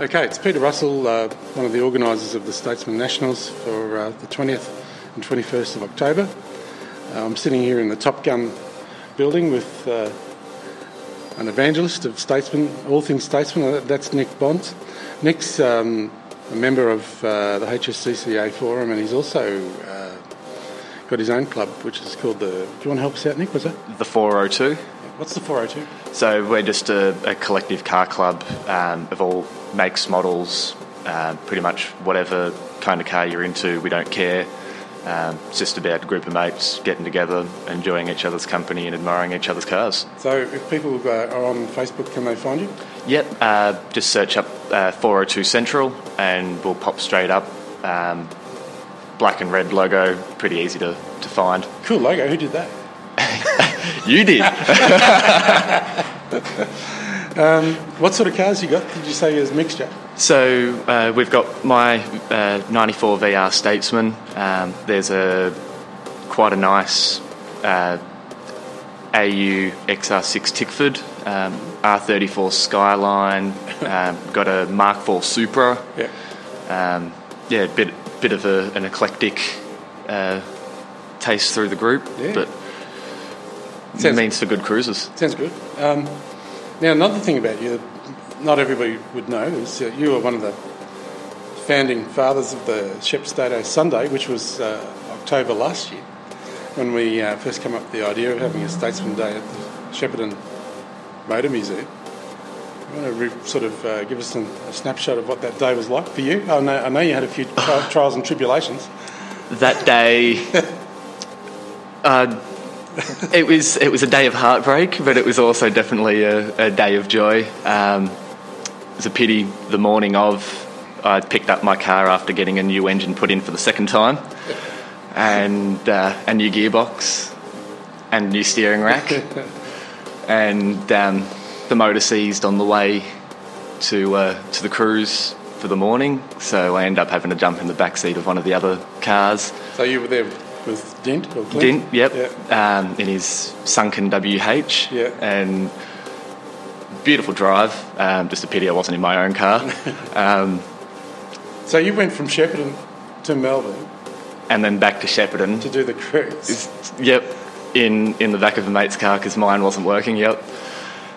Okay, it's Peter Russell, uh, one of the organisers of the Statesman Nationals for uh, the 20th and 21st of October. Uh, I'm sitting here in the Top Gun building with uh, an evangelist of Statesman, all things Statesman, uh, that's Nick Bond. Nick's um, a member of uh, the HSCCA Forum and he's also uh, got his own club, which is called the. Do you want to help us out, Nick? Was that? The 402. What's the 402? So we're just a, a collective car club um, of all makes, models, uh, pretty much whatever kind of car you're into, we don't care. Um, it's just about a group of mates getting together, enjoying each other's company and admiring each other's cars. So if people uh, are on Facebook, can they find you? Yep, uh, just search up uh, 402 Central and we'll pop straight up. Um, black and red logo, pretty easy to, to find. Cool logo. Who did that? You did. Um, what sort of cars you got? Did you say it was mixture? So uh, we've got my uh, 94 VR Statesman. Um, there's a quite a nice uh, AU XR6 Tickford, um, R34 Skyline. um, got a Mark IV Supra. Yeah. Um, yeah, bit bit of a, an eclectic uh, taste through the group, Yeah. but Sounds- means for good cruises. Sounds good. Um, now, another thing about you that not everybody would know is uh, you were one of the founding fathers of the Shep Stato Sunday, which was uh, October last year, when we uh, first came up with the idea of having a Statesman Day at the Shepparton Motor Museum. You want to re- sort of uh, give us some, a snapshot of what that day was like for you? I know, I know you had a few tri- trials and tribulations. that day uh, it was it was a day of heartbreak but it was also definitely a, a day of joy. Um, it was a pity the morning of I picked up my car after getting a new engine put in for the second time and uh, a new gearbox and new steering rack. And um, the motor seized on the way to uh, to the cruise for the morning so I end up having to jump in the back seat of one of the other cars. So you were there with Dent or Clint? Dint, yep, Yeah. um, in his sunken WH, Yeah. and beautiful drive. Um, just a pity I wasn't in my own car. um, So you went from Shepparton to Melbourne and then back to Shepparton. to do the cruise. Yep, in in the back of a mate's car because mine wasn't working. Yep.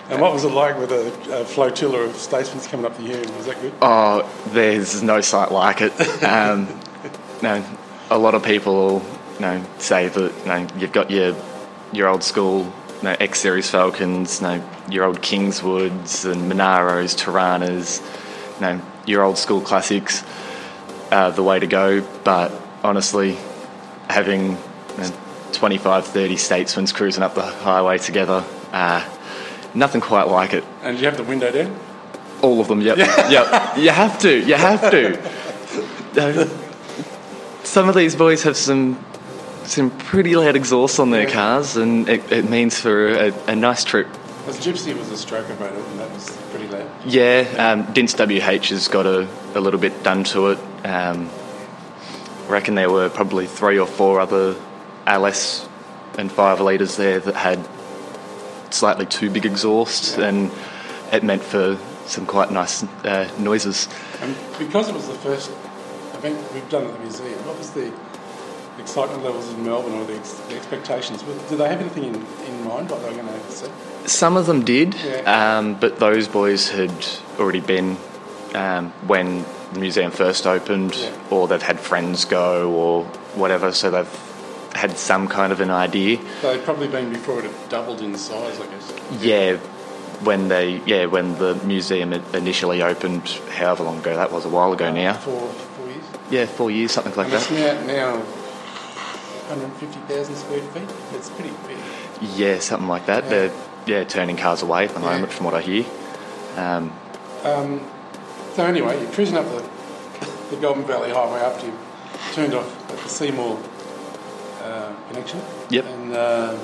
And what was it like with a, a flotilla of statesmen coming up the Hume? Was that good? Oh, there's no sight like it. Um, no, a lot of people, you know, say that you know you've got your your old school you know, X Series Falcons, you know, your old Kingswoods and Monaros, Toranas, you know, your old school classics, uh, the way to go. But honestly, having you know, 25, 30 statesmen cruising up the highway together, uh, nothing quite like it. And you have the window down? All of them, yep. yep. You have to, you have to. Some of these boys have some some pretty loud exhaust on their Yeah. cars, and it, it means for a, a nice trip. Because Gypsy was a stroker motor, and that was pretty loud. Yeah, um, WH has got a, a little bit done to it. Um, reckon there were probably three or four other LS and 5 litres there that had slightly too big exhaust, and it meant for some quite nice uh, noises. And because it was the first event we've done at the museum, what was the excitement levels in Melbourne or the, ex- the expectations? Did they have anything in, in mind what they were going to see? Some of them did, Yeah. um, but those boys had already been um, when the museum first opened, Yeah. or they've had friends go, or whatever, so they've had some kind of an idea. So they'd probably been before it had doubled in size, I guess. Yeah, when they yeah when the museum initially opened, however long ago that was, a while ago now. Four, four years. Yeah, four years, something like And that. now, now 150,000 square feet. It's pretty big. Yeah, something like that. Yeah. They're yeah turning cars away at the Yeah. moment, from what I hear. Um, Um, so anyway, you're cruising up the, the Goulburn Valley Highway after you turned off at the Seymour uh, connection. Yep. And uh,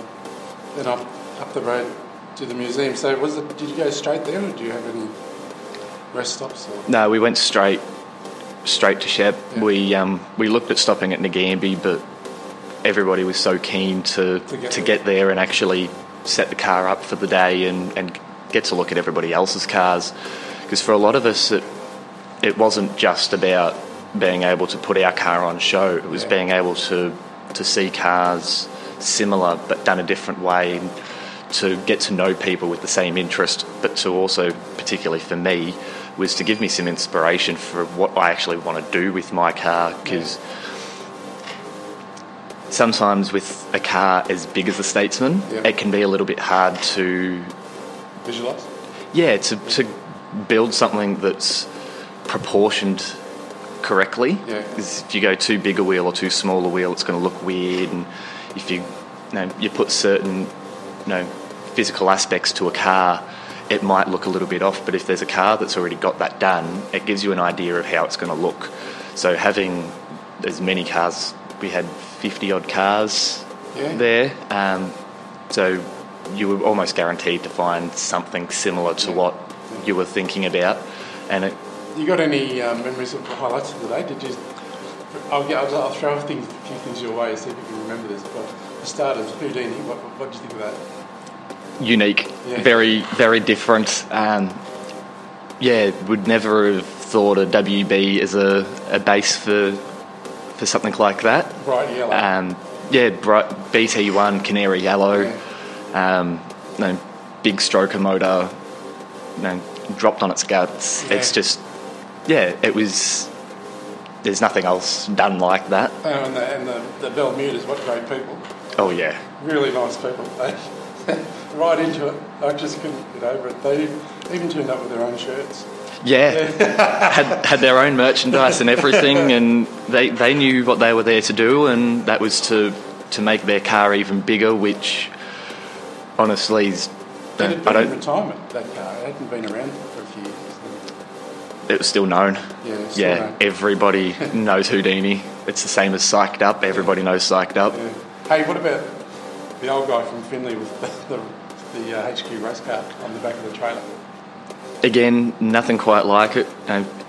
then up up the road to the museum. So was it? Did you go straight there, or do you have any rest stops? Or? No, we went straight straight to Shep. Yeah. We um, we looked at stopping at Nagambie, but everybody was so keen to To get to there. get there and actually set the car up for the day and, and get to look at everybody else's cars. Because for a lot of us, it it wasn't just about being able to put our car on show. It was Yeah. being able to to see cars similar but done a different way, to get to know people with the same interest, but to also, particularly for me, was to give me some inspiration for what I actually want to do with my car because. Sometimes with a car as big as the Statesman, Yeah. it can be a little bit hard to Visualise. yeah, to, to build something that's proportioned correctly. Yeah. if you go too big a wheel or too small a wheel, it's going to look weird. And if you, you know, you put certain, you know, physical aspects to a car, it might look a little bit off. But if there's a car that's already got that done, it gives you an idea of how it's going to look. So having as many cars, we had 50 odd cars Yeah. there. Um, so you were almost guaranteed to find something similar to Yeah. what you were thinking about. And it, You got any um, memories of the highlights of the day? Did you? I'll, get, I'll, I'll throw things, a few things your way, see if you can remember this. But for starters, Houdini, what, what did you think of that? unique, Yeah. very, very different. Um, yeah, would never have thought a WB as a, a base for for something like that. Bright yellow. Um, yeah, bright BT1 Canary Yellow, Yeah. um, you know, big stroker motor, you know, dropped on its guts. Yeah. It's just, yeah, it was. There's nothing else done like that. Oh, and the, and the, the Belmuters, what great people. Oh yeah, Really nice people. They, right into it. I just couldn't get over it. They even turned up with their own shirts. Yeah, had had their own merchandise and everything, and they they knew what they were there to do, and that was to to make their car even bigger. Which, honestly, is, It I had been in don't. retirement, that car. It hadn't been around for a few years. It was still known. Yeah, still Yeah, known. everybody knows Houdini. It's the same as Psyched Up. Everybody knows Psyched Up. Yeah. Hey, what about the old guy from Finley with the, the, the uh, HQ race car on the back of the trailer? Again, nothing quite like it.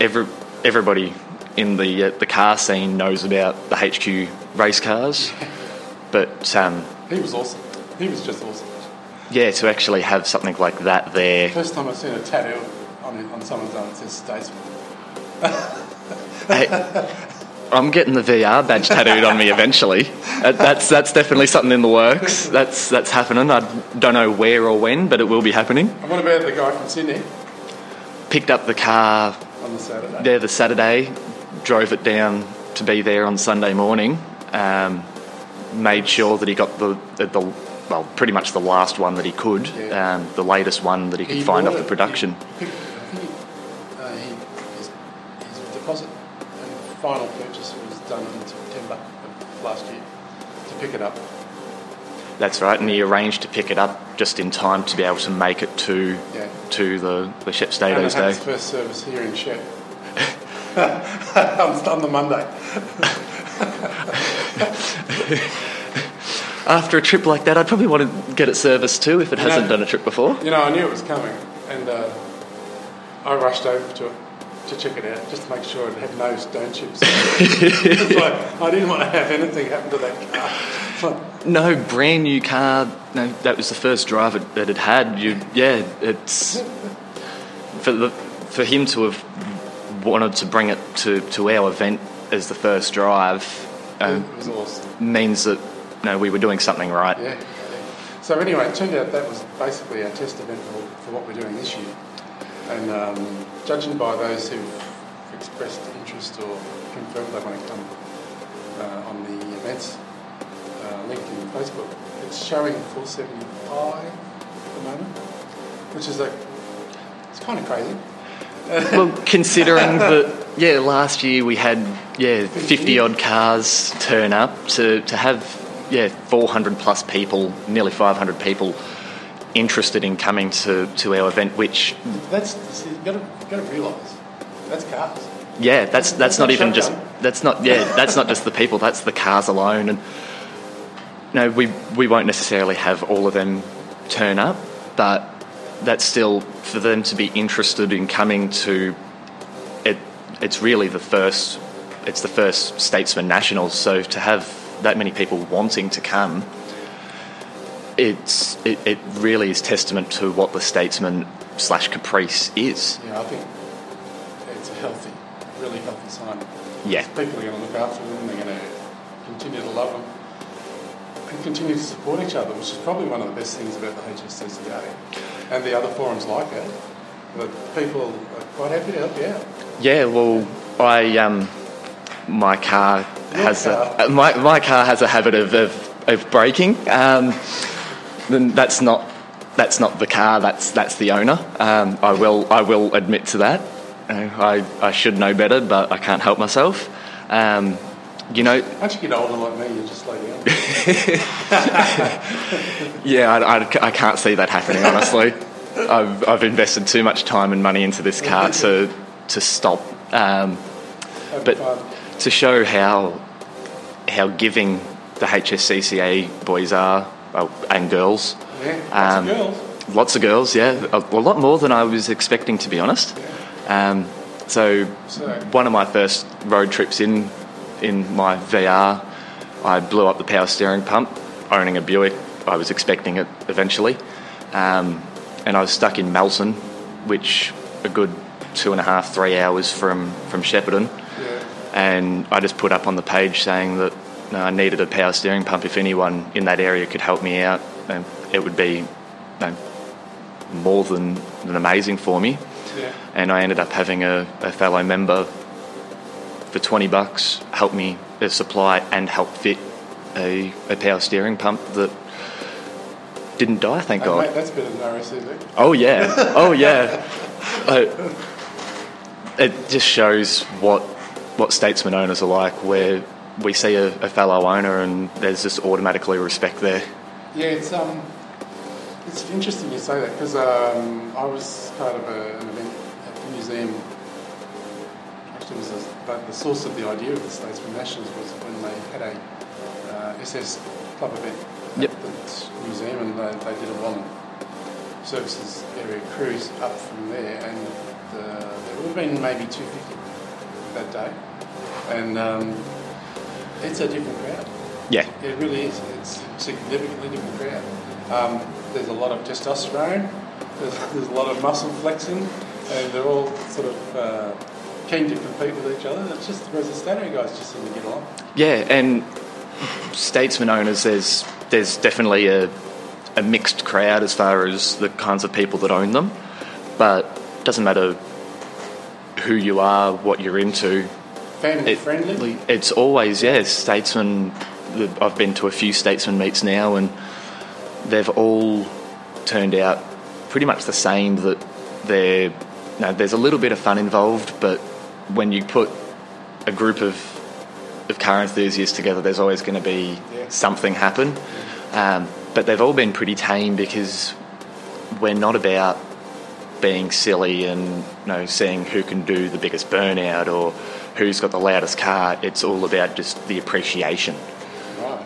Every everybody in the uh, the car scene knows about the HQ race cars, but um, He was awesome. He was just awesome. yeah, to actually have something like that there. First time I've seen a tattoo on, on someone's arm that says Statesman. Hey, I'm getting the VR badge tattooed on me eventually. That's that's definitely something in the works. That's that's happening. I don't know where or when, but it will be happening. And what about the guy from Sydney Picked up the car on the Saturday? there the Saturday, drove it down to be there on Sunday morning. Um, made sure that he got the, the, the well, pretty much the last one that he could, Yeah. um, the latest one that he could He find off the production. He picked- he, uh, he, his, his deposit and final purchase was done in September of last year to pick it up. That's right, and he arranged to pick it up just in time to be able to make it to Yeah. to the the Shep Statos it Day. first service here in Shep on, on the Monday. After a trip like that, I'd probably want to get it serviced too if it hasn't know- done a trip before. You know, I knew it was coming, and uh, I rushed over to it to check it out just to make sure it had no stone chips. Like, I didn't want to have anything happen to that car. No brand new car. No, that was the first drive it, that it had. You, yeah, it's for the for him to have wanted to bring it to, to our event as the first drive um, awesome. means that you know, we were doing something right. Yeah. yeah. So anyway, it turned out that was basically our test event for, for what we're doing this year. And um, judging by those who've expressed interest or confirmed they want to come uh, on the events uh, linked in Facebook, it's showing 475 at the moment, which is like, it's kind of crazy. Well, considering that, yeah, last year we had, yeah, 50 odd cars turn up to, to have, yeah, 400 plus people, nearly 500 people interested in coming to, to our event, which, That's, you've got to, to realise, that's cars. yeah, that's, that's not even just, that's not, yeah, that's not just the people, that's the cars alone. And no, we, we won't necessarily have all of them turn up, but that's still for them to be interested in coming to it. It's really the first. It's the first Statesman Nationals. So to have that many people wanting to come, it's it, it really is testament to what the Statesman slash Caprice is. Yeah, I think it's a healthy, really healthy sign. Yeah. People are going to look after them, they're going to continue to love them, and continue to support each other, which is probably one of the best things about the HSCCA and the other forums like it. That people are quite happy to help you out. Yeah, well, I um, my car Your has car? A, my my car has a habit of of, of braking. Um, then that's not that's not the car. That's that's the owner. Um, I will I will admit to that. I I should know better, but I can't help myself. Um, you know, Once you get older like me, you just slow down. yeah, I, I, I can't see that happening. Honestly, I've I've invested too much time and money into this car to to stop. Um, But- to show how how giving the HSCCA boys are uh, and girls. Yeah, lots Um, of girls. Lots of girls, yeah, a, a lot more than I was expecting, to be honest. Um, so, So- one of my first road trips in in my VR, I blew up the power steering pump. Owning a Buick, I was expecting it eventually, um, and I was stuck in Melton, which a good two and a half, three hours from from Shepparton Yeah. and I just put up on the page saying that no, I needed a power steering pump. If anyone in that area could help me out, um, it would be you know, more than, than amazing for me. Yeah. And I ended up having a, a fellow member for 20 bucks help me uh, supply and help fit a, a power steering pump that didn't die, thank God. mate, that's better than RACV. Oh yeah, oh yeah. Uh, it just shows what what statesman owners are like, where we see a, a fellow owner and there's just automatically respect there. Yeah, it's um, it's interesting you say that because um, I was part of a, an event at the museum. Actually, it was a, but the source of the idea of the Statesman Nationals was when they had a uh, SS club event at Yep. the museum, and they, they did a Wallan Services area cruise up from there, and uh, there would have been maybe 250 that day, and um, it's a different crowd. Yeah, It really is. It's a significantly different crowd. Um, there's a lot of testosterone. There's, there's a lot of muscle flexing, and they're all sort of uh, keen to compete with each other. It's just whereas the Stato guys just seem to get along. yeah, and statesman owners, there's there's definitely a a mixed crowd as far as the kinds of people that own them, but it doesn't matter who you are, what you're into, Family It- friendly. It's always yeah, statesman. I've been to a few statesman meets now, and they've all turned out pretty much the same. That they're no, there's a little bit of fun involved, but when you put a group of of car enthusiasts together, there's always going to be Yeah. something happen. Um, but they've all been pretty tame because we're not about being silly and you know seeing who can do the biggest burnout or who's got the loudest car. It's all about just the appreciation. Right.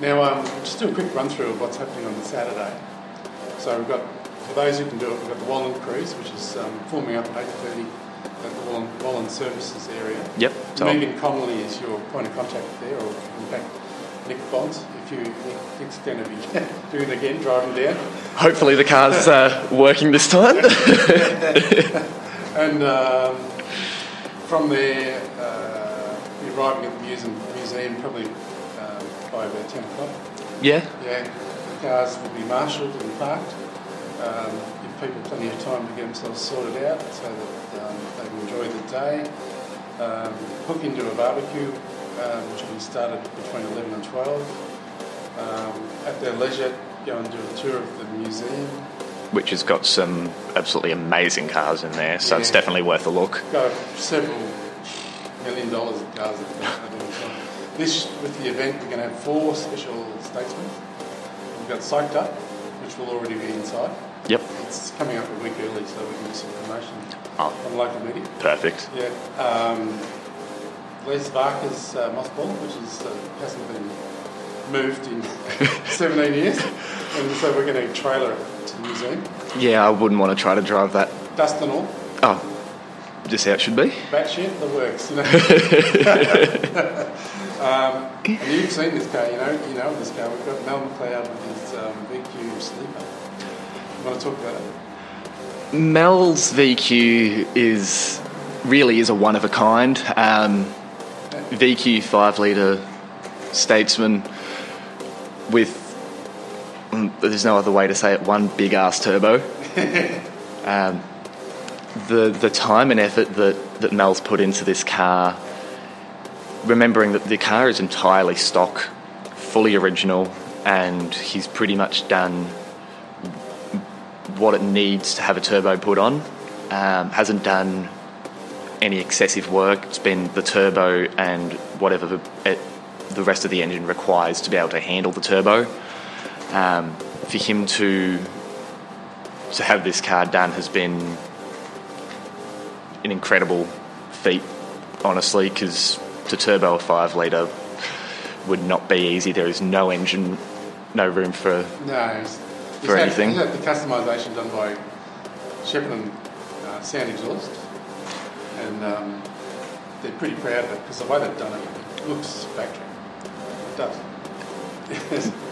Yeah. Now, um, just do a quick run through of what's happening on the Saturday. So we've got for those who can do it, we've got the Wallan Cruise, which is um, forming up at 8:30 at Wallan Services area. Yep. So Megan Connolly is your point of contact there, or in fact, Nick Bonds, if you Nick, Nick's going to be doing it again, driving down. hopefully the car's uh, working this time. And um, from there, uh, you're arriving at the museum, museum probably um, by about 10 o'clock. yeah. Yeah, the cars will be marshalled and parked. Um, give people plenty of time to get themselves sorted out so that enjoy the day. Um, hook into a barbecue, um, which will be started between 11 and 12. Um, at their leisure, go and do a tour of the museum. Which has got some absolutely amazing cars in there, so it's definitely worth a look. Got several million dollars of cars at the at the time. This, with the event, we're going to have four special statesmen. We've got Psyched Up, which will already be inside. Yep. It's coming up a week early, so we can do some promotion Oh, on local media. perfect. Yeah. Um, Les Barker's uh, mothball, which is, uh, hasn't been moved in 17 years. And so we're going to trailer it to the museum. Yeah, I wouldn't want to try to drive that. Dust and all, Oh, just how it should be. batshit, the works, you know. um, and you've seen this car, you know, you know this car. We've got Mel McLeod with his um, VQ sleeper. Want to talk about it? Mel's VQ is really is a one of a kind. Um, VQ five litre Statesman with mm, there's no other way to say it. One big ass turbo. um, the the time and effort that that Mel's put into this car, remembering that the car is entirely stock, fully original, and he's pretty much done what it needs to have a turbo put on. Um, hasn't done any excessive work. It's been the turbo and whatever the, it, the rest of the engine requires to be able to handle the turbo. Um, for him to to have this car done has been an incredible feat, honestly, because to turbo a five litre would not be easy. There is no engine, no room for No, For anything. Had, had the customisation done by Shepparton uh, Sound Exhaust, and um, they're pretty proud of it because the way they've done it, it looks factory. It does.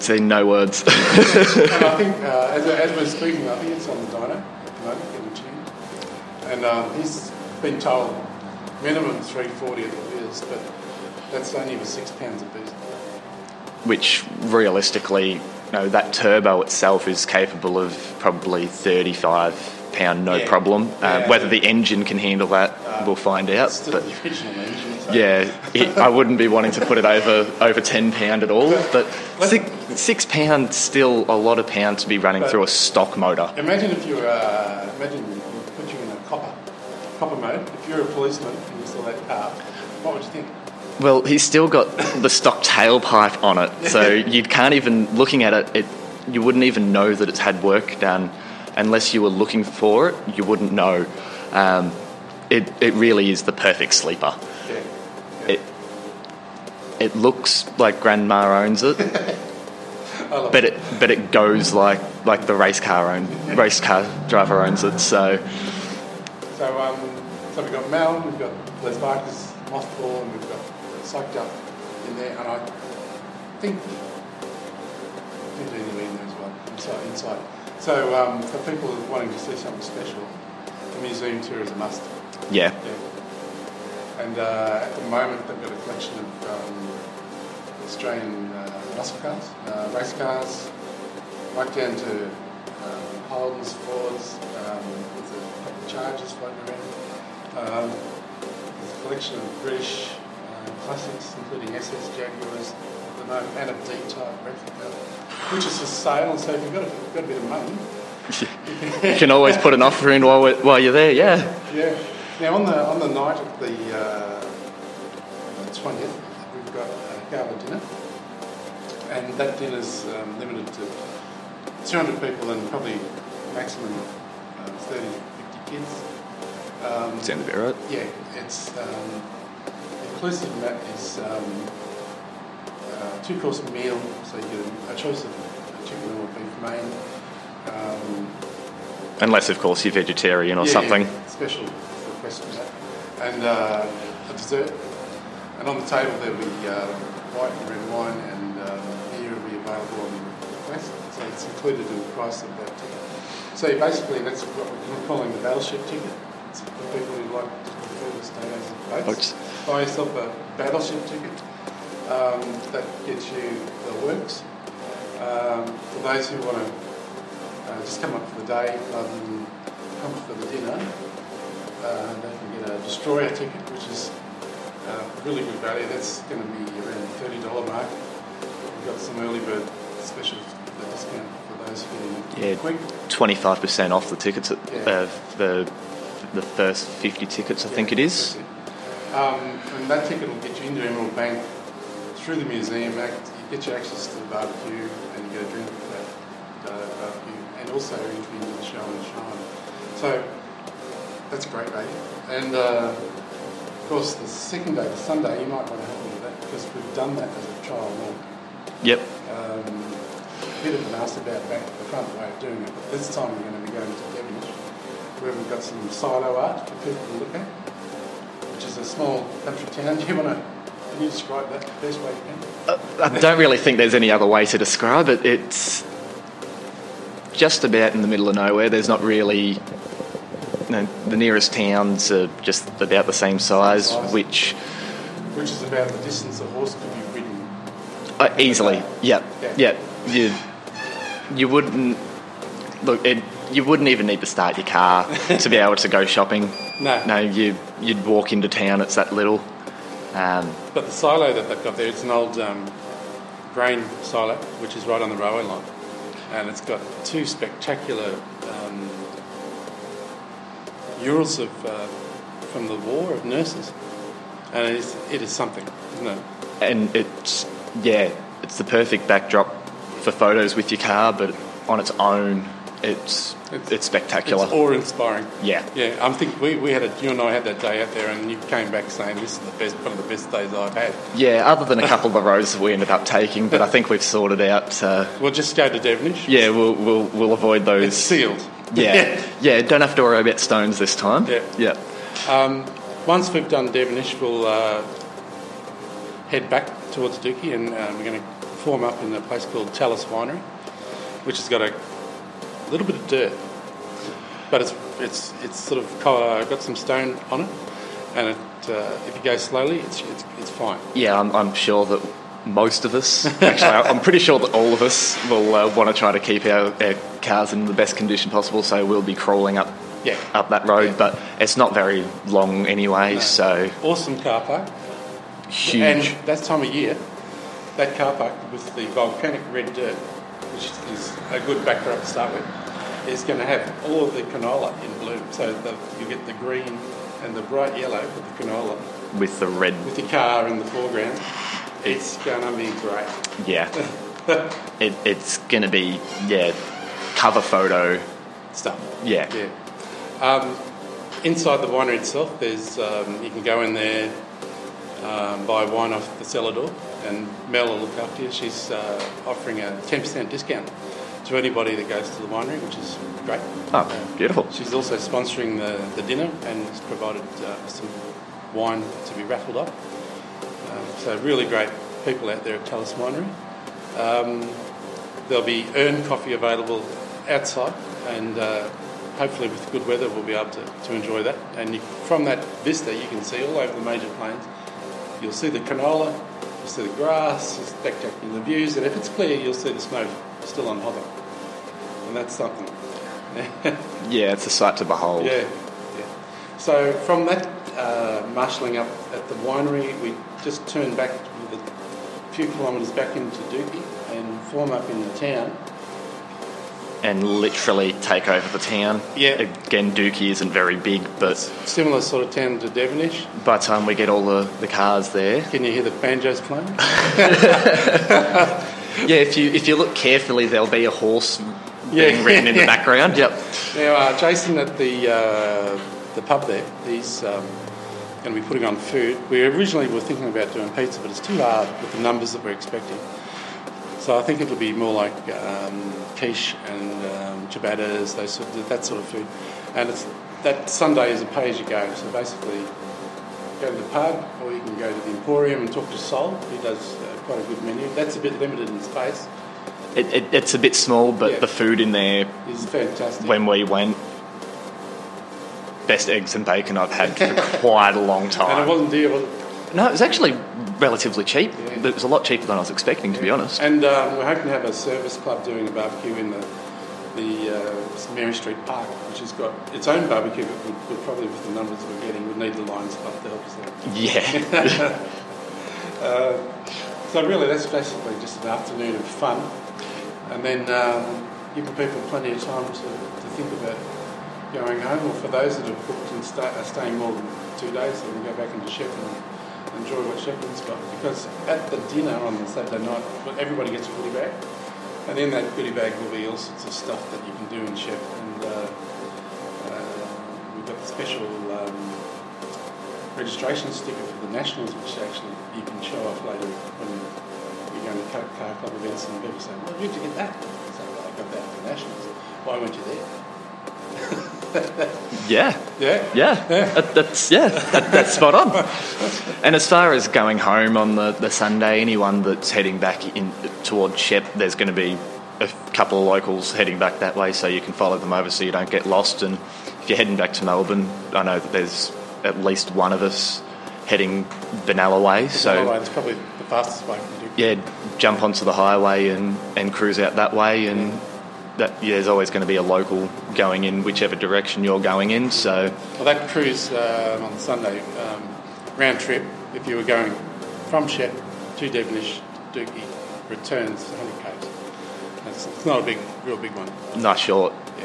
say no words. and I think uh, as, as we're speaking, I think it's on the dyno at the moment, getting tuned. And um, he's been told minimum 340 at the wheels, but that's only for six pounds a piece. which realistically, you know, that turbo itself is capable of probably 35 pound no Yeah. problem. Uh, Yeah. whether the engine can handle that, we'll find out. But engine. So. yeah, it, I wouldn't be wanting to put it over over 10 pound at all. But six, six pound still a lot of pound to be running through a stock motor. Imagine if you uh, imagine we put you in a copper, copper mode. If you're a policeman and you saw that car, what would you think? Well, he's still got the stock tailpipe on it, so you can't even looking at it, it. You wouldn't even know that it's had work done unless you were looking for it. You wouldn't know. Um, it it really is the perfect sleeper. Yeah. It it looks like Grandma owns it, but it but it goes like like the race car own race car driver owns it. So So, um, so we've got Mel, we've got Les Barker's mothball, and we've got Psyched Up in there, and I think there's anywhere in there as well, inside. inside. So, um, for people wanting to see something special, the museum tour is a must. yeah, Yeah. And uh, at the moment, they've got a collection of um, Australian uh, muscle cars, uh, race cars, right down to um, Holdens, Fords, um, with a couple of Chargers floating around. Um, there's a collection of British classics, including SS Jaguars at the moment, and a D-type replica, which is for sale. So if you've got a, got a bit of money, you can always put an offer in while while you're there. Yeah, Yeah. Now on the on the night of the uh, twentieth, we've got a gala dinner, and that dinner's um, limited to two hundred people and probably maximum um, 30, 50 kids. Um, sounds about right. yeah, it's um, inclusive that is um, uh, two course meal, so you get a, a choice of chicken or beef main. Um, Unless, of course, you're vegetarian or yeah, something. yeah, special request for that. And uh, a dessert. And on the table there'll be uh, white and red wine and um, beer will be available on request. So it's included in the price of that ticket. So basically that's what we're calling the battleship ticket. It's for people who like to prefer to stay as boats. Boats. Buy yourself a battleship ticket. Um, that gets you the works. Um, for those who want to uh, just come up for the day rather than come for the dinner, uh, they can get a destroyer ticket, which is uh, really good value. That's going to be around the thirty dollar mark. We've got some early bird special discount for those who Yeah. quick. 25% off the tickets, at, Yeah. uh, the the first 50 tickets, I think it is. It. Um, and that ticket will get you into Emerald Bank through the museum. You get you access to the barbecue and you get a drink at that uh, barbecue, and also into the show and shine. So that's a great value. And uh, of course, the second day, the Sunday, you might want to help me with that because we've done that as a trial run. Yep. Um, a bit of an ask about back the front way of doing it, but this time we're going to be going to where we've got some silo art for people to look at, which is a small country town. Do you want to, can you describe that the best way you can? Uh, I don't really think there's any other way to describe it. It's just about in the middle of nowhere. There's not really no, the nearest towns are just about the same size, size. which Which is about the distance a horse could be ridden. uh, easily, yep, Yeah. yep. You you wouldn't look. It, you wouldn't even need to start your car to be able to go shopping. No. no. You you'd walk into town. It's that little. Um, But the silo that they've got there, it's an old um, grain silo, which is right on the railway line. And it's got two spectacular um, murals of, uh, from the war of nurses. And it is, it is something, isn't it? and it's yeah, it's the perfect backdrop for photos with your car, but on its own, it's it's, It's- spectacular. It's awe-inspiring. yeah, Yeah, I'm thinking we, we had a, you and I had that day out there, and you came back saying this is the best, one of the best days I've had. yeah. Other than a couple of the roads that we ended up taking, but I think we've sorted out. Uh, We'll just go to Devenish. yeah, we'll we'll we'll avoid It's those. sealed. Yeah, yeah. Don't have to worry about stones this time. Yeah. yeah. Um, once we've done Devenish, we'll uh, head back towards Dookie and uh, we're going to form up in a place called Tallis Winery, which has got a little bit of dirt, but it's it's it's sort of got some stone on it, and it, uh, if you go slowly, it's it's, it's fine. Yeah, I'm, I'm sure that most of us, actually, I'm pretty sure that all of us will uh, want to try to keep our, our cars in the best condition possible. So we'll be crawling up Yeah. up that road, Yeah. but it's not very long anyway. No. So Awesome car park, huge. and that time of year, that car park with the volcanic red dirt, which is a good backdrop to start with, is going to have all of the canola in bloom. So the, you get the green and the bright yellow with the canola with the red, with the car in the foreground. It's going to be great. yeah, it, it's going to be yeah, cover photo. Stuff. Yeah, Yeah. Um, inside the winery itself, there's um, you can go in there, um, buy wine off the cellar door, and Mel will look after you. She's uh, offering a 10% discount to anybody that goes to the winery, which is great. oh, beautiful. She's also sponsoring the, the dinner and has provided uh, some wine to be raffled off. Um, so really great people out there at Tallis Winery. Um, there'll be urn coffee available outside and uh, hopefully with good weather we'll be able to, to enjoy that. And you, from that vista you can see all over the major plains. You'll see the canola, you'll see the grass, the spectacular views, and if it's clear you'll see the snow still on hobble. And that's something. Yeah, it's a sight to behold. Yeah, yeah. So from that uh, marshalling up at the winery, we just turn back a few kilometres back into Dookie and form up in the town. And literally take over the town. Yeah. Again, Dookie isn't very big, but Similar sort of town to Devenish. by the time we get all the, the cars there, Can you hear the banjos playing? Yeah, if you if you look carefully, there'll be a horse Yeah. being ridden in the background. Yep. Now, uh, Jason at the uh, the pub there, he's um, going to be putting on food. We originally were thinking about doing pizza, but it's too hard with the numbers that we're expecting. So I think it'll be more like um, quiche and um, ciabattas, those sort of, that sort of food. And it's, that Sunday is a pay as you go. So basically, go to the pub or you can go to the Emporium and talk to Sol. He does uh, quite a good menu. That's a bit limited in space. It, it, it's a bit small, but Yeah. the food in there is fantastic. when we went, best eggs and bacon I've had for quite a long time. and it wasn't dear, was it? No, it was actually relatively cheap. Yeah. It was a lot cheaper than I was expecting, to be honest. And um, we're hoping to have a service club doing a barbecue in the the uh, Mary Street Park, which has got its own barbecue, but would, would probably with the numbers that we're getting would need the Lions Club to help us out. Yeah. Uh, so really, that's basically just an afternoon of fun, and then um, giving people plenty of time to, to think about going home, or for those that have booked and stay, are staying more than two days, they can go back into Shepparton and enjoy what Shepparton's got. Because at the dinner on the Saturday night, everybody gets a goodie bag, and in that goodie bag will be all sorts of stuff that you can do in Shep. And uh, uh, we've got the special um, registration sticker for the Nationals, which actually you can show off later when you're going to car, club events and people say, well, where'd you get that? Say, well, I got that at the Nationals. Why weren't you there? yeah. Yeah. Yeah, That, that's yeah, that, that's spot on. And as far as going home on the, the Sunday, anyone that's heading back in towards Shep, there's going to be a couple of locals heading back that way, so you can follow them over, so you don't get lost. And if you're heading back to Melbourne, I know that there's at least one of us heading Benalla way. So it's probably the fastest way yeah, jump onto the highway and, and cruise out that way. And that, yeah, there's always going to be a local going in whichever direction you're going in. So Well, that cruise um, on Sunday, um, round trip, if you were going from Shep to Devenish, Dookie, returns 100 k's. That's, it's not a big, real big one. nice short, Yeah.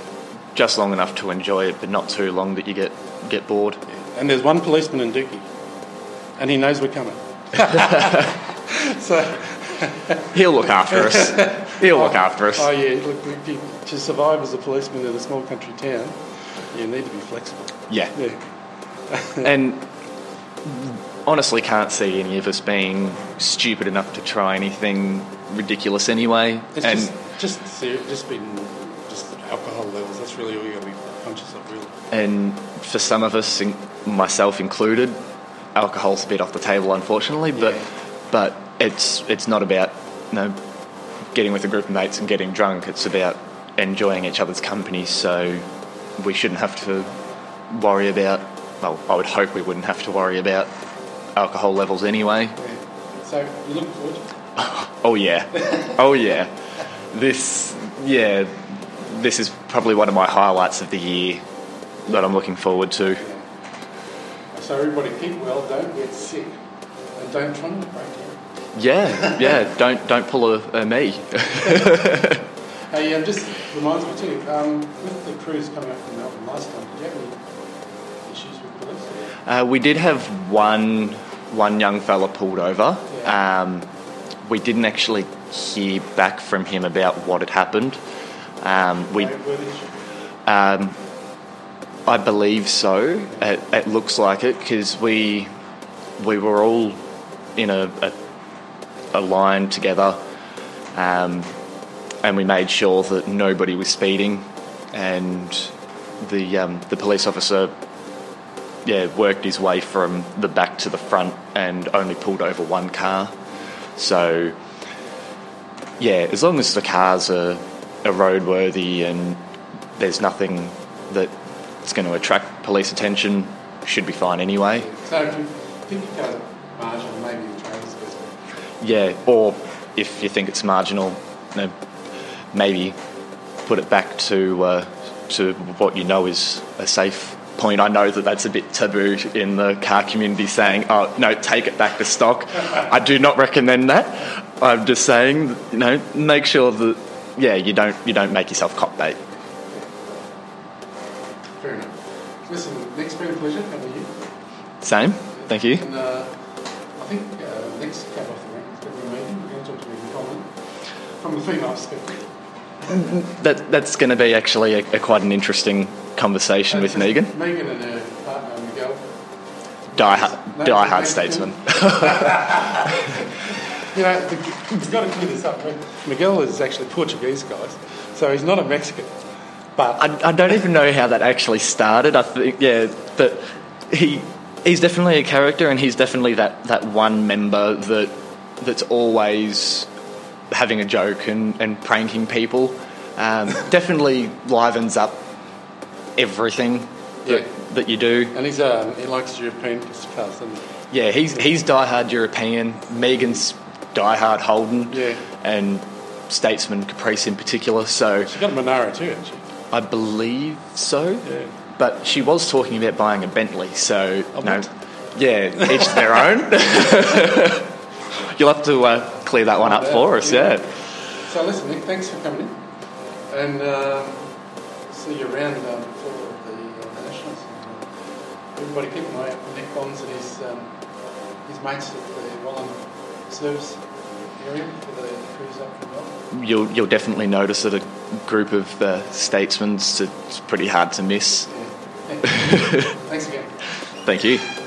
just long enough to enjoy it, but not too long that you get get bored. yeah. And there's one policeman in Dookie, and he knows we're coming. so, He'll look after us. He'll look oh, after us. oh yeah, look, you- to survive as a policeman in a small country town, you need to be flexible. Yeah. Yeah. and honestly can't see any of us being stupid enough to try anything ridiculous anyway. It's and just, just, ser- just been, just alcohol levels. That's really all you got to be conscious of, really. and for some of us, in- myself included, alcohol's a bit off the table, unfortunately. But Yeah. but it's it's not about you know getting with a group of mates and getting drunk. It's about enjoying each other's company. So we shouldn't have to worry about. Well, I would hope we wouldn't have to worry about alcohol levels anyway. Yeah. So you look forward? Oh yeah, oh yeah. This yeah, this is probably one of my highlights of the year that I'm looking forward to. So everybody keep well, don't get sick, and don't try and break. Yeah, yeah. Don't don't pull a, a me. Hey, um, just reminds me too, um, with the cruise coming up from Melbourne last time, did you have any issues with police? Uh, we did have one one young fella pulled over. Yeah. Um, we didn't actually hear back from him about what had happened. Um, we Were- were there issues? Um, I believe so. It, it looks like it because we we were all in a, a, a line together, um, and we made sure that nobody was speeding, and the um, the police officer yeah worked his way from the back to the front and only pulled over one car. So yeah, as long as the cars are, are roadworthy and there's nothing that's going to attract police attention, should be fine anyway. So think you maybe the train's best. Yeah, or if you think it's marginal, you know, maybe put it back to uh, to what you know is a safe point. I know that that's a bit taboo in the car community, saying, "Oh no, take it back to stock." I do not recommend that. I'm just saying, you know, make sure that yeah, you don't you don't make yourself cop bait. Fair enough. Listen, next been a pleasure. How are you? Same, thank you. And uh, I think from perspective. That that's going to be actually a, a quite an interesting conversation with Megan, Megan and her partner Miguel. die hard, die hard statesman. You know, the, we've got to clear this up. Miguel is actually Portuguese, guys, so he's not a Mexican. But I, I don't even know how that actually started. I think yeah, but he he's definitely a character, and he's definitely that, that one member that that's always having a joke and, and pranking people. Um, definitely livens up everything that, Yeah. that you do. and he's um, he likes European cars, doesn't he? Yeah, he's he's diehard European. Megan's diehard Holden. Yeah. And Statesman Caprice in particular. So She's got a Monaro too, she? I believe so. Yeah. But she was talking about buying a Bentley, so no, yeah, each their own. You'll have to uh, clear that one up for us, yeah. So listen, Nick, thanks for coming in, and um, see you around um, for the, uh, nationals. Uh, everybody keep an eye out for Nick Bonds and his um, his mates at the Wallan service area for the cruise up from Melbourne. You'll you'll definitely notice that a group of uh, statesmen it's pretty hard to miss. Yeah. Thanks again. Thank you.